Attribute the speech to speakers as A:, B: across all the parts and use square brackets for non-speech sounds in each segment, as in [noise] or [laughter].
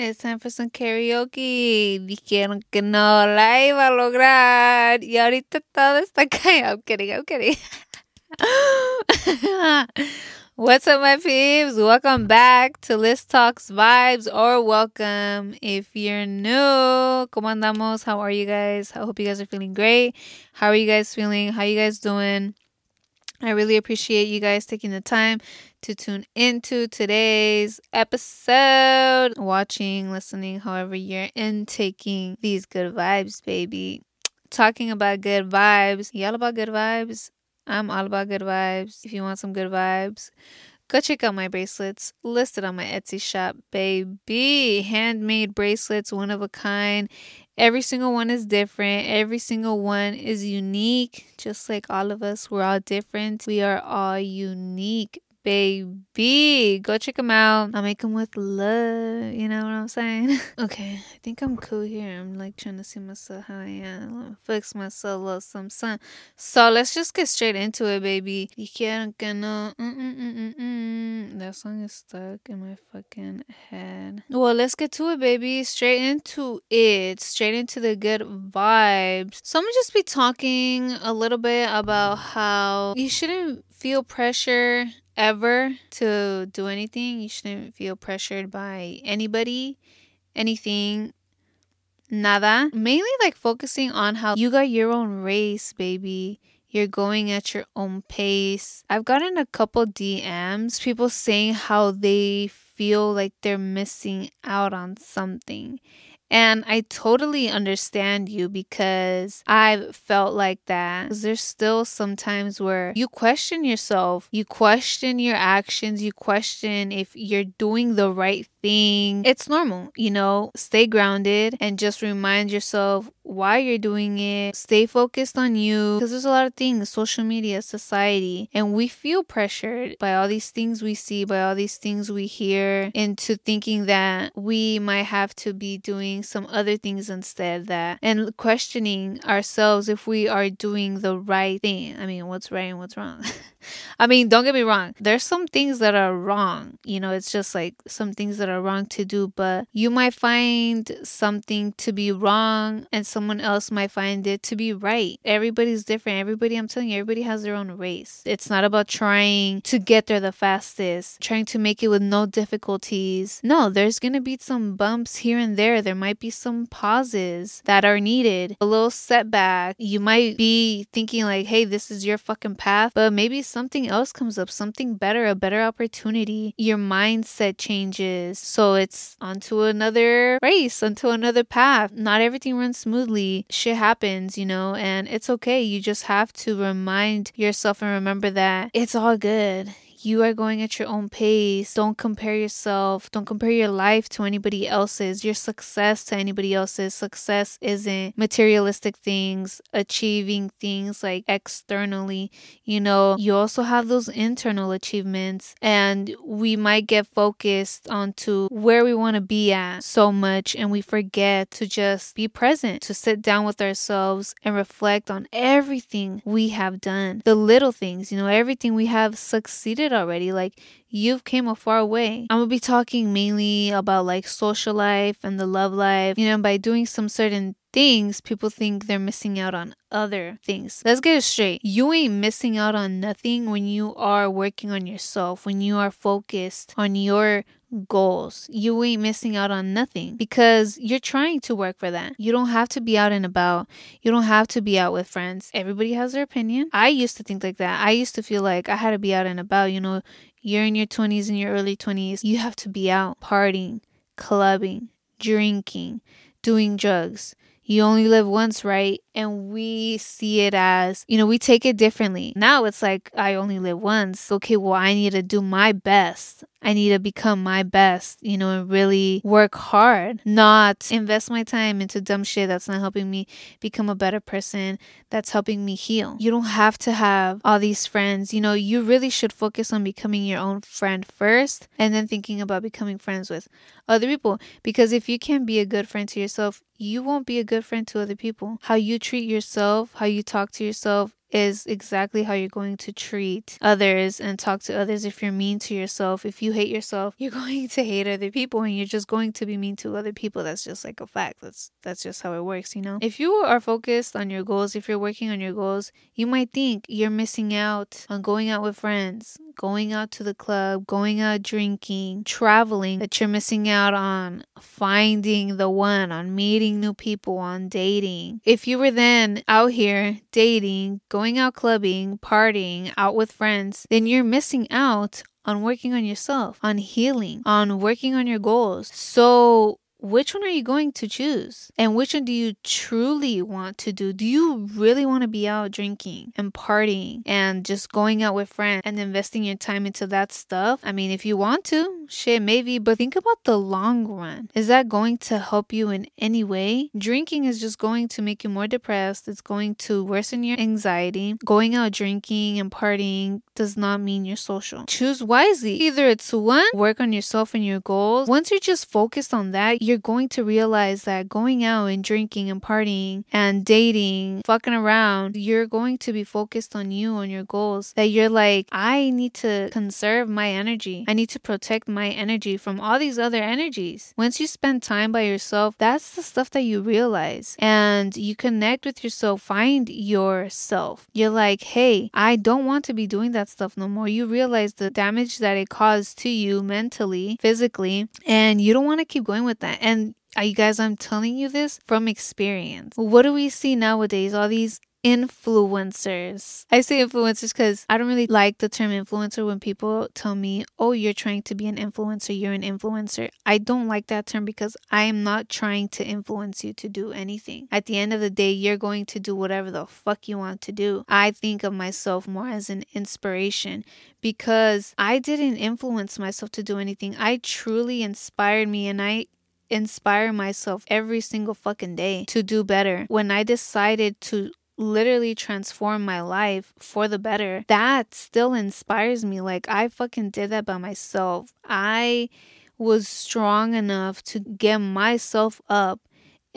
A: It's time for some karaoke. Dijeron que no la iba a lograr. Y ahorita todo está callado. I'm kidding, I'm kidding. What's up, my peeps? Welcome back to Lis Talks Vibes, or welcome if you're new. ¿Cómo andamos? How are you guys? I hope you guys are feeling great. How are you guys feeling? How you guys doing? I really appreciate you guys taking the time to tune into today's episode, watching, listening, however you're intaking these good vibes, baby. Talking about good vibes. Y'all about good vibes? I'm all about good vibes. If you want some good vibes, go check out my bracelets listed on my Etsy shop, baby. Handmade bracelets, one of a kind. Every single one is different. Every single one is unique. Just like all of us, we're all different. We are all unique baby. Go check them out. I make them with love. You know what I'm saying? [laughs] okay, I think I'm cool here. I'm like trying to see myself how I am. Fix myself up some sun. So let's just get straight into it, baby. You can't get no. Mm, mm, mm, that song is stuck in my fucking head. Well, let's get to it, baby. Straight into it. Straight into the good vibes. So I'm gonna just be talking a little bit about how you shouldn't feel pressure ever to do anything. You shouldn't feel pressured by anybody, anything, nada. Mainly like focusing on how you got your own race, baby. You're going at your own pace. I've gotten a couple DMs, people saying how they feel like they're missing out on something. And I totally understand you because I've felt like that. There's still some times where you question yourself, you question your actions, you question if you're doing the right thing. It's normal, you know, stay grounded and just remind yourself why you're doing it. Stay focused on you because there's a lot of things social media, society, and we feel pressured by all these things we see, by all these things we hear, into thinking that we might have to be doing some other things instead that and questioning ourselves if we are doing the right thing. I mean, what's right and what's wrong? [laughs] I mean, don't get me wrong. There's some things that are wrong. You know, it's just like some things that are wrong to do, but you might find something to be wrong and someone else might find it to be right. Everybody's different. Everybody, I'm telling you, everybody has their own race. It's not about trying to get there the fastest, trying to make it with no difficulties. No, there's going to be some bumps here and there. There might be some pauses that are needed, a little setback. You might be thinking, like, hey, this is your fucking path, but maybe something else comes up, something better, a better opportunity. Your mindset changes. So it's onto another race, onto another path. Not everything runs smoothly. Shit happens, you know, and it's okay. You just have to remind yourself and remember that it's all good you are going at your own pace. Don't compare yourself. Don't compare your life to anybody else's, your success to anybody else's. Success isn't materialistic things, achieving things like externally. You know, you also have those internal achievements, and we might get focused onto where we want to be at so much, and we forget to just be present, to sit down with ourselves and reflect on everything we have done, the little things, you know, everything we have succeeded already. Like you've came a far way. I'm gonna be talking mainly about like social life and the love life. You know, by doing some certain things, people think they're missing out on other things. Let's get it straight. You ain't missing out on nothing when you are working on yourself, when you are focused on your goals. You ain't missing out on nothing because you're trying to work for that. You don't have to be out and about. You don't have to be out with friends. Everybody has their opinion. I used to think like that. I used to feel like I had to be out and about, you know, you're in your 20s and your early 20s. You have to be out partying, clubbing, drinking, doing drugs you only live once, right? And we see it as, you know, we take it differently. Now it's like, I only live once. Okay, well, I need to do my best. I need to become my best, you know, and really work hard, not invest my time into dumb shit that's not helping me become a better person, that's helping me heal. You don't have to have all these friends. You know, you really should focus on becoming your own friend first and then thinking about becoming friends with other people. Because if you can't be a good friend to yourself, you won't be a good friend to other people. How you treat yourself, how you talk to yourself is exactly how you're going to treat others and talk to others. If you're mean to yourself, if you hate yourself, you're [laughs] going to hate other people and you're just going to be mean to other people. That's just like a fact. That's that's just how it works, you know? If you are focused on your goals, if you're working on your goals, you might think you're missing out on going out with friends, going out to the club, going out drinking, traveling, that you're missing out on finding the one, on meeting new people, on dating. If you were then out here dating, going out clubbing, partying, out with friends, then you're missing out on working on yourself, on healing, on working on your goals. So which one are you going to choose? And which one do you truly want to do? Do you really want to be out drinking and partying and just going out with friends and investing your time into that stuff? I mean, if you want to, shit, maybe, but think about the long run. Is that going to help you in any way? Drinking is just going to make you more depressed. It's going to worsen your anxiety. Going out drinking and partying does not mean you're social. Choose wisely. Either it's one, work on yourself and your goals. Once you're just focused on that, you're going to realize that going out and drinking and partying and dating, fucking around, you're going to be focused on you, on your goals. That you're like, I need to conserve my energy. I need to protect my energy from all these other energies. Once you spend time by yourself, that's the stuff that you realize. And you connect with yourself, find yourself. You're like, hey, I don't want to be doing that stuff no more. You realize the damage that it caused to you mentally, physically, and you don't want to keep going with that. And you guys, I'm telling you this from experience. What do we see nowadays? All these influencers. I say influencers because I don't really like the term influencer when people tell me, oh, you're trying to be an influencer, you're an influencer. I don't like that term because I am not trying to influence you to do anything. At the end of the day, you're going to do whatever the fuck you want to do. I think of myself more as an inspiration because I didn't influence myself to do anything. I truly inspired me and I inspire myself every single fucking day to do better. When I decided to literally transform my life for the better, that still inspires me. Like, I fucking did that by myself. I was strong enough to get myself up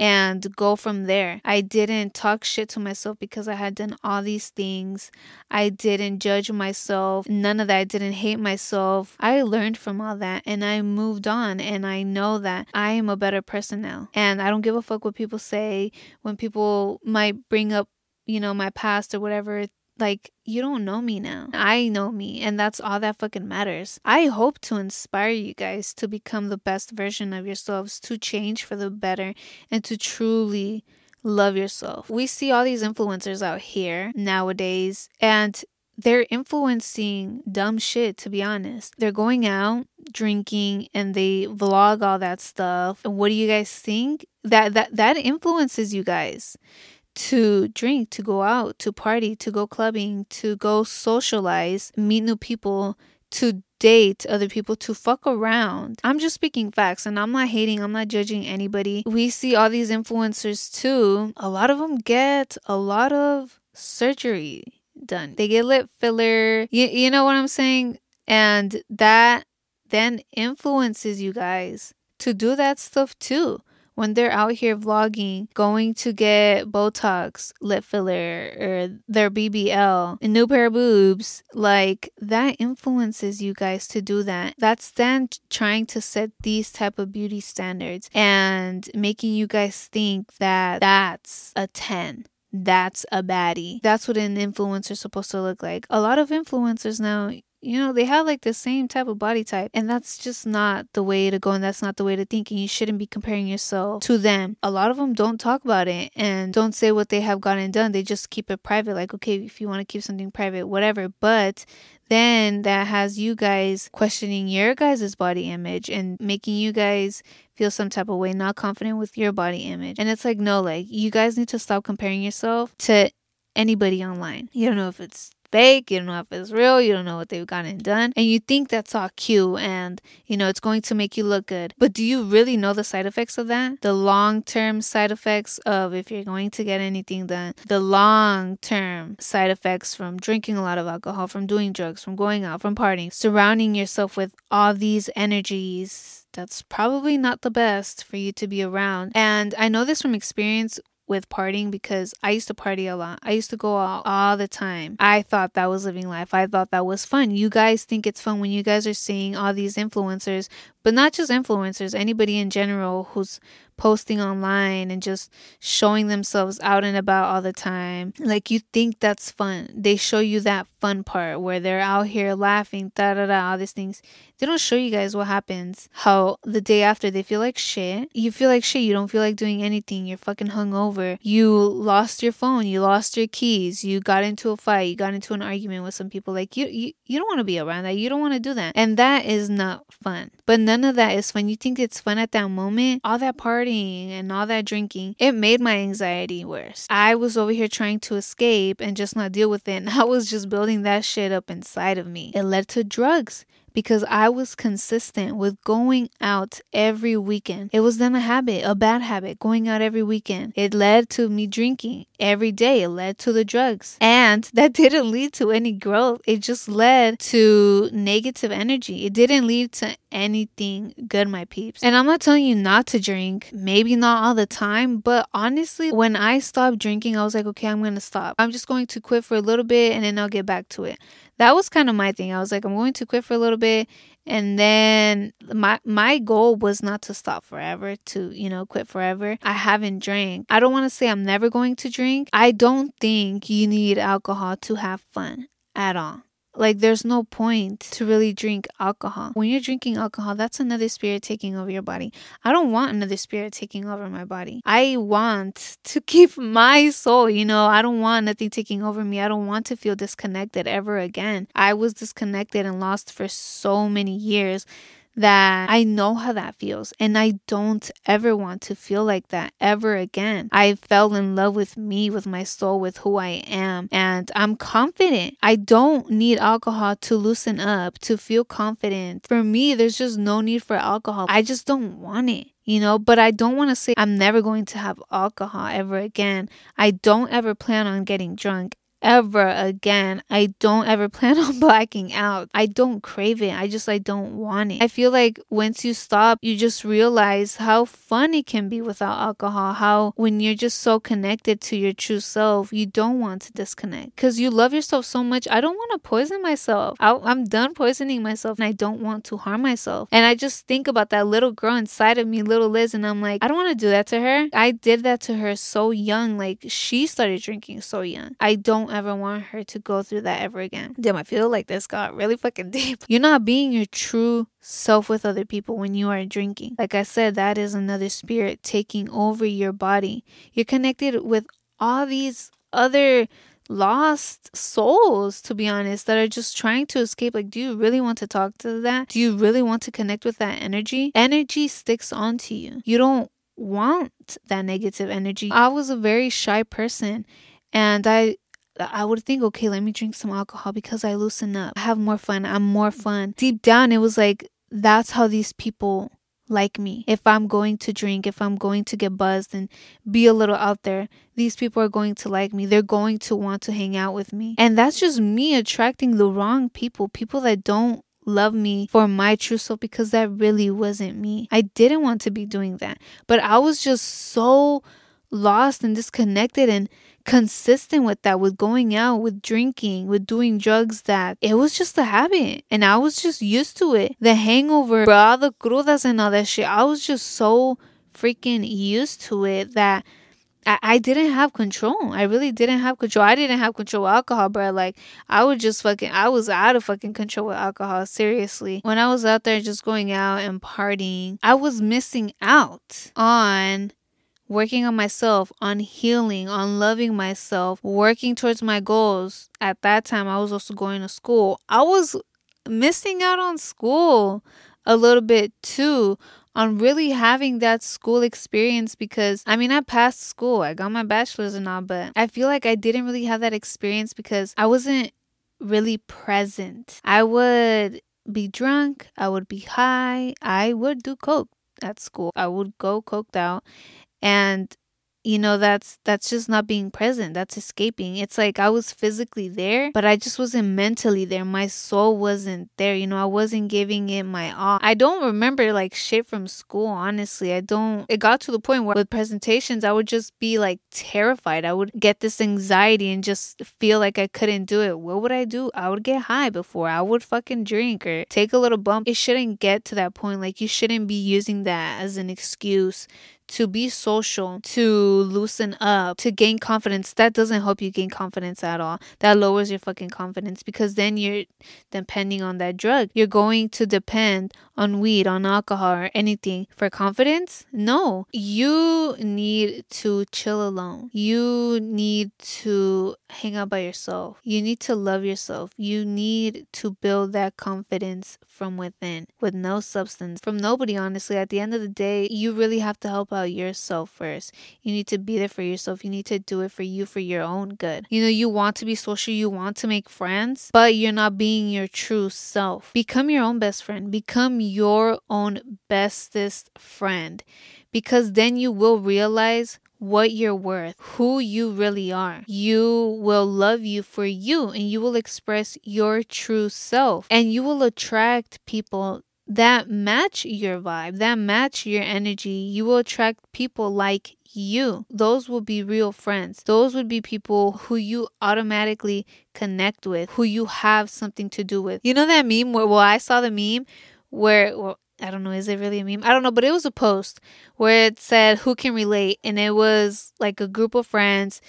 A: and go from there. I didn't talk shit to myself because I had done all these things. I didn't judge myself. None of that. I didn't hate myself. I learned from all that and I moved on and I know that I am a better person now. And I don't give a fuck what people say when people might bring up, you know, my past or whatever like, you don't know me now. I know me, and that's all that fucking matters. I hope to inspire you guys to become the best version of yourselves, to change for the better, and to truly love yourself. We see all these influencers out here nowadays, and they're influencing dumb shit to be honest. They're going out drinking and they vlog all that stuff. And what do you guys think? That that that influences you guys to drink, to go out, to party, to go clubbing, to go socialize, meet new people, to date other people, to fuck around. I'm just speaking facts and I'm not hating, I'm not judging anybody. We see all these influencers too. A lot of them get a lot of surgery done. They get lip filler. You, you know what I'm saying? And that then influences you guys to do that stuff too when they're out here vlogging, going to get Botox, lip filler, or their BBL, a new pair of boobs, like that influences you guys to do that. That's then trying to set these type of beauty standards and making you guys think that that's a 10 that's a baddie. That's what an influencer is supposed to look like. A lot of influencers now, you know, they have like the same type of body type, and that's just not the way to go, and that's not the way to think. And you shouldn't be comparing yourself to them. A lot of them don't talk about it and don't say what they have gotten done. They just keep it private, like, okay, if you want to keep something private, whatever. But then that has you guys questioning your guys' body image and making you guys feel some type of way, not confident with your body image. And it's like, no, like, you guys need to stop comparing yourself to anybody online. You don't know if it's fake, you don't know if it's real, you don't know what they've gotten done, and you think that's all cute and you know it's going to make you look good. But do you really know the side effects of that? The long term side effects of if you're going to get anything done, the long term side effects from drinking a lot of alcohol, from doing drugs, from going out, from partying, surrounding yourself with all these energies that's probably not the best for you to be around. And I know this from experience with partying because I used to party a lot. I used to go out all the time. I thought that was living life. I thought that was fun. You guys think it's fun when you guys are seeing all these influencers, but not just influencers, anybody in general who's posting online and just showing themselves out and about all the time. Like you think that's fun. They show you that fun part where they're out here laughing, da da da, all these things. They don't show you guys what happens. How the day after they feel like shit. You feel like shit. You don't feel like doing anything. You're fucking hungover. You lost your phone. You lost your keys. You got into a fight. You got into an argument with some people. Like you, you, you don't want to be around that. You don't want to do that. And that is not fun. But none of that is fun. You think it's fun at that moment. All that partying and all that drinking, it made my anxiety worse. I was over here trying to escape and just not deal with it. And [laughs] I was just building that shit up inside of me. It led to drugs because I was consistent with going out every weekend. It was then a habit, a bad habit, going out every weekend. It led to me drinking every day. It led to the drugs. And [laughs] that didn't lead to any growth. It just led to negative energy. It didn't lead to anything good, my peeps. And I'm not telling you not to drink, maybe not all the time, but honestly, when I stopped drinking, I was like, okay, I'm to stop. I'm just going to quit for a little bit and then I'll get back to it that was kind of my thing. I was like, I'm going to quit for a little bit. And then my my goal was not to stop forever, to, you know, quit forever. I haven't drank. I don't want to say I'm never going to drink. I don't think you need alcohol to have fun at all. Like, there's no point to really drink alcohol. When you're drinking alcohol, that's another spirit taking over your body. I don't want another spirit taking over my body. I want to [laughs] keep my soul, you know, I don't want nothing taking over me. I don't want to feel disconnected ever again. I was disconnected and lost for so many years that I know how that feels and I don't ever want to feel like that ever again. I fell in love with me, with my soul, with who I am, and I'm confident. I don't need alcohol to loosen up, to feel confident. For me, there's just no need for alcohol. I just don't want it you know but i don't want to say i'm never going to have alcohol ever again i don't ever plan on getting drunk ever again. I don't ever [laughs] plan on blacking out. I don't crave it. I just I don't want it. I feel like once you stop, you just realize how fun it can be without alcohol. How when you're just so connected to your true self, you don't want to disconnect because you love yourself so much. I don't want to poison myself. I, I'm done poisoning myself and I don't want to harm myself. And I just think about that little girl inside of me, little Lis, and I'm like, I don't want to do that to her. I did that to her so young. Like she started drinking so young. I ever want her to go through that ever again. Damn, I feel like this got really fucking [laughs] deep. You're not being your true self with other people when you are drinking. Like I said, that is another spirit taking over your body. You're connected with all these other lost souls to be honest that are just trying to escape like do you really want to talk to that do you really want to connect with that energy energy sticks onto you you don't want that negative energy i was a very shy person and i I would think, okay, let me drink some alcohol because I loosen up. I have more fun. I'm more fun. Deep down, it was like, that's how these people like me. If I'm going to drink, if I'm going to get buzzed and be a little out there, these people are going to like me. They're going to want to hang out with me. And that's just me attracting the wrong people, people that don't love me for my true self because that really wasn't me. I didn't want to be doing that. But I was just so lost and disconnected and consistent with that, with going out, with drinking, with doing drugs, that it was just a habit. And I was just used to it. The hangover, all the crudas and all that shit, I was just so freaking used to it that I, I didn't have control. I really didn't have control. I didn't have control with alcohol, bro. Like I would just fucking I was out of fucking control with alcohol. Seriously. When I was out there just going out and partying, I was missing out on working on myself, on healing, on loving myself, working towards my goals. At that time, I was also going to school. I was missing out on school a little bit too on really having that school experience because I mean I passed school. I got my bachelor's and all, but I feel like I didn't really have that experience because I wasn't really present. I would be drunk, I would be high, I would do coke at school. I would go coked out and you know that's that's just not being present. That's escaping. It's like i was physically there but i just wasn't mentally there. My soul wasn't there. You know i wasn't giving it my all. I don't remember like shit from school honestly. I don't it got to the point where with presentations i would just be like terrified. I would get this anxiety and just feel like i couldn't do it. What would i do? I would get high before. I would fucking drink or take a little bump. It shouldn't get to that point. Like you shouldn't be using that as an excuse to be social, to loosen up, to gain confidence, that doesn't help you gain confidence at all. That lowers your fucking confidence because then you're depending on that drug. You're going to depend on weed, on alcohol, or anything for confidence. No, you need to chill alone. You need to hang out by yourself. You need to love yourself. You need to build that confidence from within with no substance, from nobody, honestly. At the end of the day, you really have to help out yourself first. You need to be there for yourself. You need to do it for you for your own good. You know, you want to be social, you want to make friends, but you're not being your true self. Become your own best friend, become your own bestest friend because then you will realize what you're worth, who you really are. You will love you for you and you will express your true self and you will attract people that match your vibe, that match your energy. You will attract people like you. Those will be real friends. Those would be people who you automatically connect with, who you have something to do with. You know that meme where, well, I saw the meme where, well, I don't know, is it really a meme? I don't know, but it was a post where it said who can relate and it was like a group of friends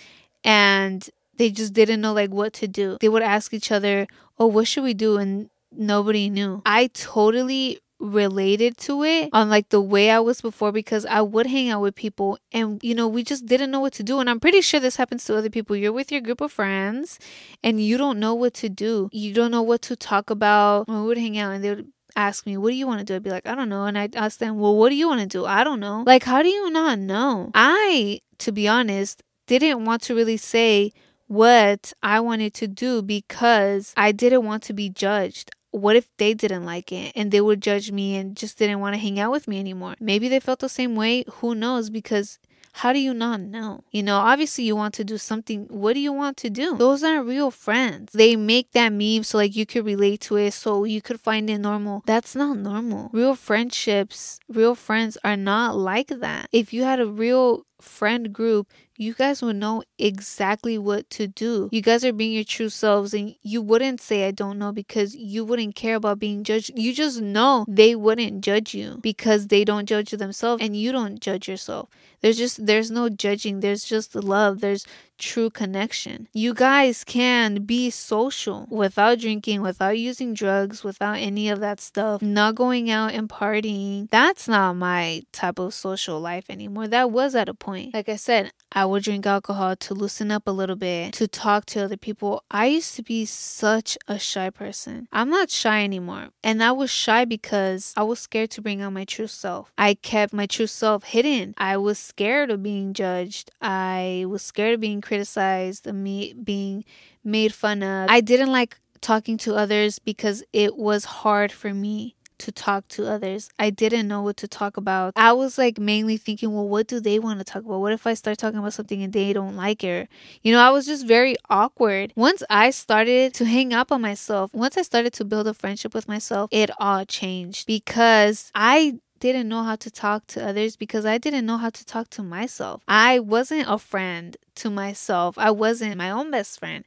A: and they just didn't know like what to do. They would ask each other, "Oh, what should we do?" and nobody knew. I totally related to it on like the way I was before because I would hang out with people and you know we just didn't know what to do and I'm pretty sure this happens to other people you're with your group of friends and you don't know what to do you don't know what to talk about we would hang out and they would ask me, What do you want to do? I'd be like, I don't know. And I'd ask them, Well, what do you want to do? I don't know. Like, how do you not know? I, to be honest, didn't want to really say what I wanted to do because I didn't want to be judged. What if they didn't like it and they would judge me and just didn't want to hang out with me anymore? Maybe they felt the same way. Who knows? Because how do you not know? You know, obviously you want to do something. What do you want to do? Those aren't real friends. They make that meme so like you could relate to it, so you could find it normal. That's not normal. Real friendships, real friends are not like that. If you had a real friend group, you guys would know exactly what to do. You guys are being your true selves, and you wouldn't say, I don't know, because you wouldn't care about being judged. You just know they wouldn't judge you because they don't judge themselves and you don't judge yourself. There's just, there's no judging, there's just love, there's true connection. You guys can be social without drinking, without using drugs, without any of that stuff, not going out and partying. That's not my type of social life anymore. That was at a point. Like I said, I would drink alcohol to loosen up a little bit, to talk to other people. I used to be such a shy person. I'm not shy anymore. And I was shy because I was scared to bring out my true self. I kept my true self hidden. I was scared of being judged. I was scared of being criticized, of me being made fun of. I didn't like talking to others because it was hard for me to talk to others. I didn't know what to talk about. I was like mainly thinking, well, what do they want to talk about? What if I start talking about something and they don't like it? You know, I was just very awkward. Once I started to hang up on myself, once I started to build a friendship with myself, it all changed because I didn't know how to talk to others because I didn't know how to talk to myself. I wasn't a friend to myself. I wasn't my own best friend.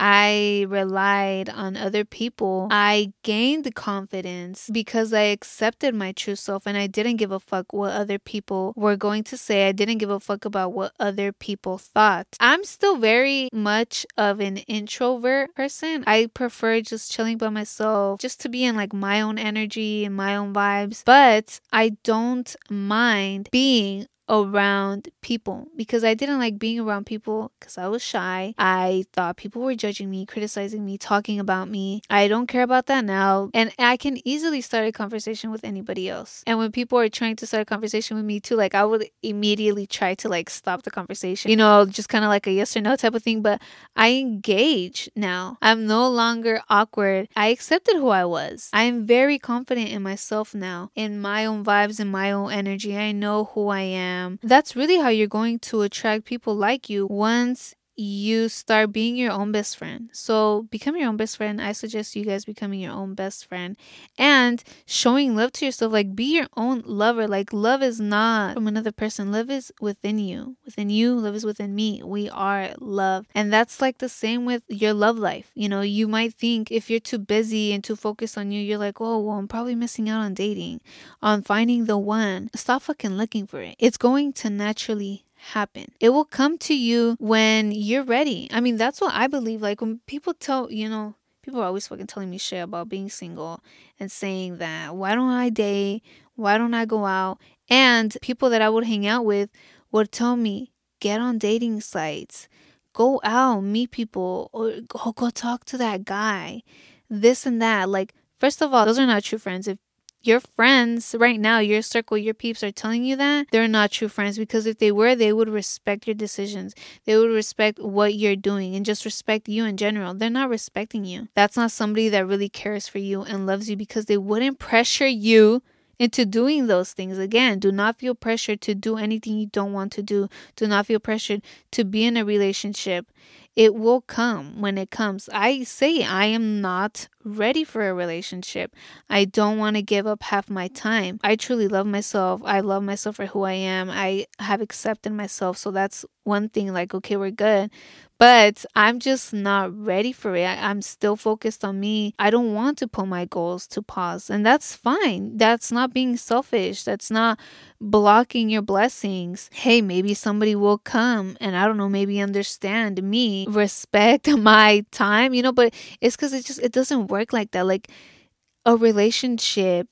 A: I relied on other people. I gained confidence because I accepted my true self and I didn't give a fuck what other people were going to say. I didn't give a fuck about what other people thought. I'm still very much of an introvert person. I prefer just chilling by myself, just to be in like my own energy and my own vibes. But I don't mind being around people because I didn't like being around people because I was shy. I thought people were judging me, criticizing me, talking about me. I don't care about that now. And I can easily start a conversation with anybody else. And when people are trying to start a conversation with me too, like I would immediately try to like stop the conversation, you know, just kind of like a yes or no type of thing. But I engage now. I'm no longer awkward. I accepted who I was. I am very confident in myself now, in my own vibes and my own energy. I know who I am. That's really how you're going to attract people like you once you start being your own best friend. So, become your own best friend. I suggest you guys becoming your own best friend and showing love to yourself. Like, be your own lover. Like, love is not from another person, love is within you. Within you, love is within me. We are love. And that's like the same with your love life. You know, you might think if you're too busy and too focused on you, you're like, oh, well, I'm probably missing out on dating, on finding the one. Stop fucking looking for it. It's going to naturally happen. It will come to you when you're ready. I mean, that's what I believe. Like when people tell, you know, people are always fucking telling me shit about being single and saying that, why don't I date? Why don't I go out? And people that I would hang out with would tell me, get on dating sites, go out, meet people, or go, go talk to that guy, this and that. Like, first of all, those are not true friends. If your friends right now, your circle, your peeps are telling you that, they're not true friends because if they were, they would respect your decisions. They would respect what you're doing and just respect you in general. They're not respecting you. That's not somebody that really cares for you and loves you because they wouldn't pressure you into doing those things. Again, do not feel pressured to do anything you don't want to do. Do not feel pressured to be in a relationship it will come when it comes. I say I am not ready for a relationship. I don't want to give up half my time. I truly love myself. I love myself for who I am. I have accepted myself. So that's one thing like okay, we're good but I'm just not ready for it. I, am still focused on me. I don't want to put my goals to pause, and that's fine. That's not being selfish. That's not blocking your blessings. Hey, maybe somebody will come and I don't know, maybe understand me, respect [laughs] my time, you know, but it's because it just it doesn't work like that. Like a relationship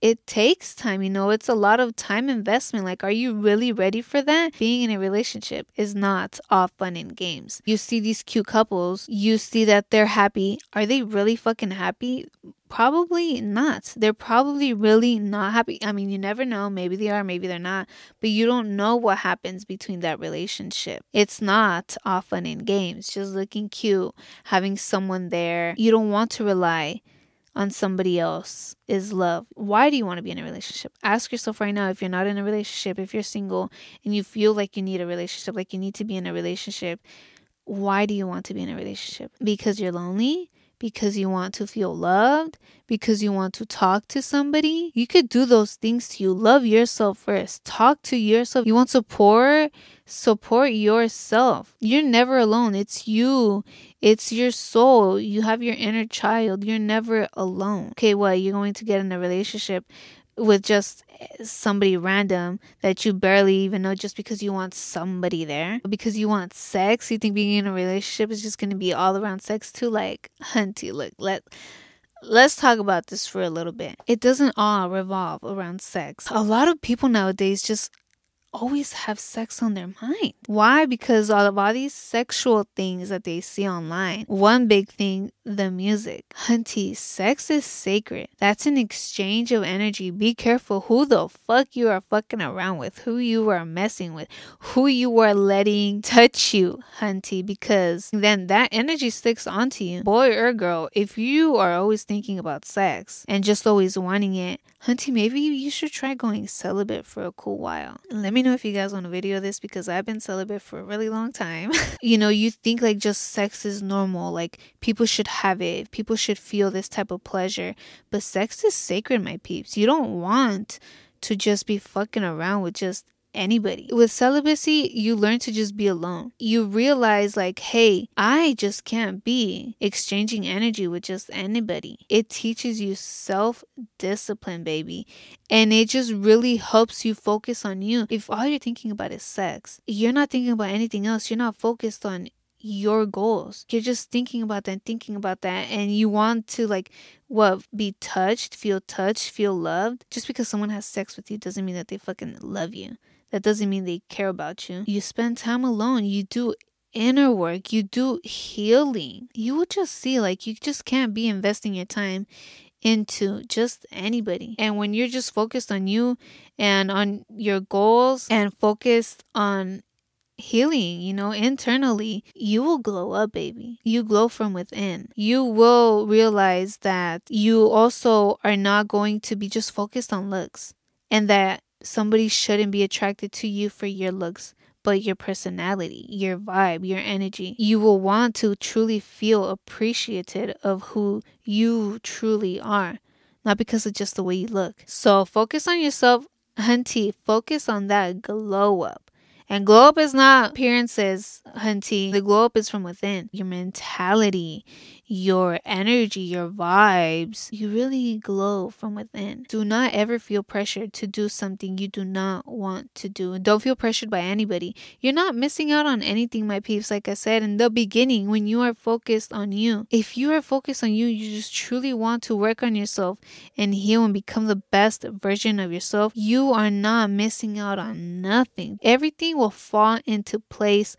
A: it takes time, you know, it's a lot of time investment. Like, are you really ready for that? Being in a relationship is not all fun and games. You see these cute couples, you see that they're happy. Are they really fucking happy? Probably not. They're probably really not happy. I mean, you never know. Maybe they are, maybe they're not. But you don't know what happens between that relationship. It's not all fun and games. Just looking cute, having someone there. You don't want to rely on somebody else is love. Why do you want to be in a relationship? Ask yourself right now if you're not in a relationship, if you're single and you feel like you need a relationship, like you need to be in a relationship, why do you want to be in a relationship? Because you're lonely? Because you want to feel loved, because you want to talk to somebody. You could do those things to you. Love yourself first. Talk to yourself. You want support? Support yourself. You're never alone. It's you. It's your soul. You have your inner child. You're never alone. Okay, what? You're going to get in a relationship with just somebody random that you barely even know just because you want somebody there. Because you want sex you think being in a relationship is just going to be all around sex too? Like [laughs] hunty look let let's talk about this for a little bit. It doesn't all revolve around sex. A lot of people nowadays just always have sex on their mind. Why? Because all of all these sexual things that they see online. One big thing, the music. Hunty, sex is sacred. That's an exchange of energy. Be careful who the fuck you are fucking around with, who you are messing with, who you are letting touch you, hunty, because then that energy sticks onto you. Boy or girl, if you are always thinking about sex and just always wanting it, hunty, maybe you should try going celibate for a cool while. Let me me know if you guys want to video this because I've been celibate for a really long time. [laughs] you know, you think like just sex is normal, like people should have it, people should feel this type of pleasure, but sex is sacred, my peeps. You don't want to just be fucking around with just anybody. With celibacy, you learn to just be alone. You realize, like, hey, I just can't be exchanging energy with just anybody. It teaches you self discipline, baby. And it just really helps you focus on you. If all you're thinking about is sex, you're not thinking about anything else. You're not focused on your goals. You're just thinking about that, thinking about that, and you want to like what be touched, feel touched, feel loved. Just because someone has sex with you doesn't mean that they fucking love you. That doesn't mean they care about you. You spend time alone. You do inner work. You do healing. You will just see like you just can't be investing your time into just anybody. And when you're just focused on you and on your goals and focused on healing, you know, internally, you will glow up, baby. You glow from within. You will realize that you also are not going to be just focused on looks and that somebody shouldn't be attracted to you for your looks but your personality, your vibe, your energy. You will want to truly feel appreciated of who you truly are, not because of just the way you look. So focus on yourself, hunty. Focus on that glow up. And glow up is not appearances, hunty. The glow up is from within. Your mentality, your energy, your vibes, you really glow from within. Do not ever feel pressured to do something you do not want to do. And don't feel pressured by anybody. You're not missing out on anything, my peeps. Like I said in the beginning, when you are focused on you, if you are focused on you, you just truly want to work on yourself and heal and become the best version of yourself, you are not missing out on nothing. Everything will fall into place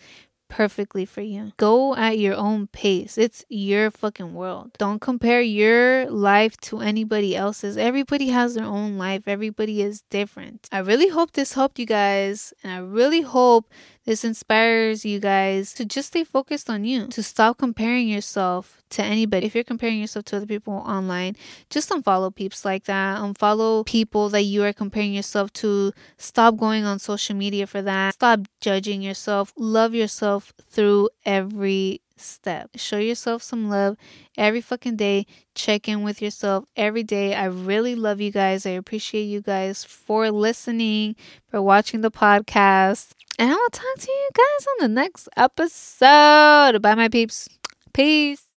A: perfectly for you. Go at your own pace. It's your fucking world. Don't compare your life to anybody else's. Everybody has their own life, everybody is different. I really hope this helped you guys, and I really hope this inspires you guys to just stay focused on you, to stop comparing yourself to anybody. If you're comparing yourself to other people online, just unfollow peeps like that. Unfollow people that you are comparing yourself to. Stop going on social media for that. Stop judging yourself. Love yourself through every step. Show yourself some love every fucking day. Check in with yourself every day. I really love you guys. I appreciate you guys for listening, for watching the podcast. And I will talk to you guys on the next episode. Bye, my peeps. Peace.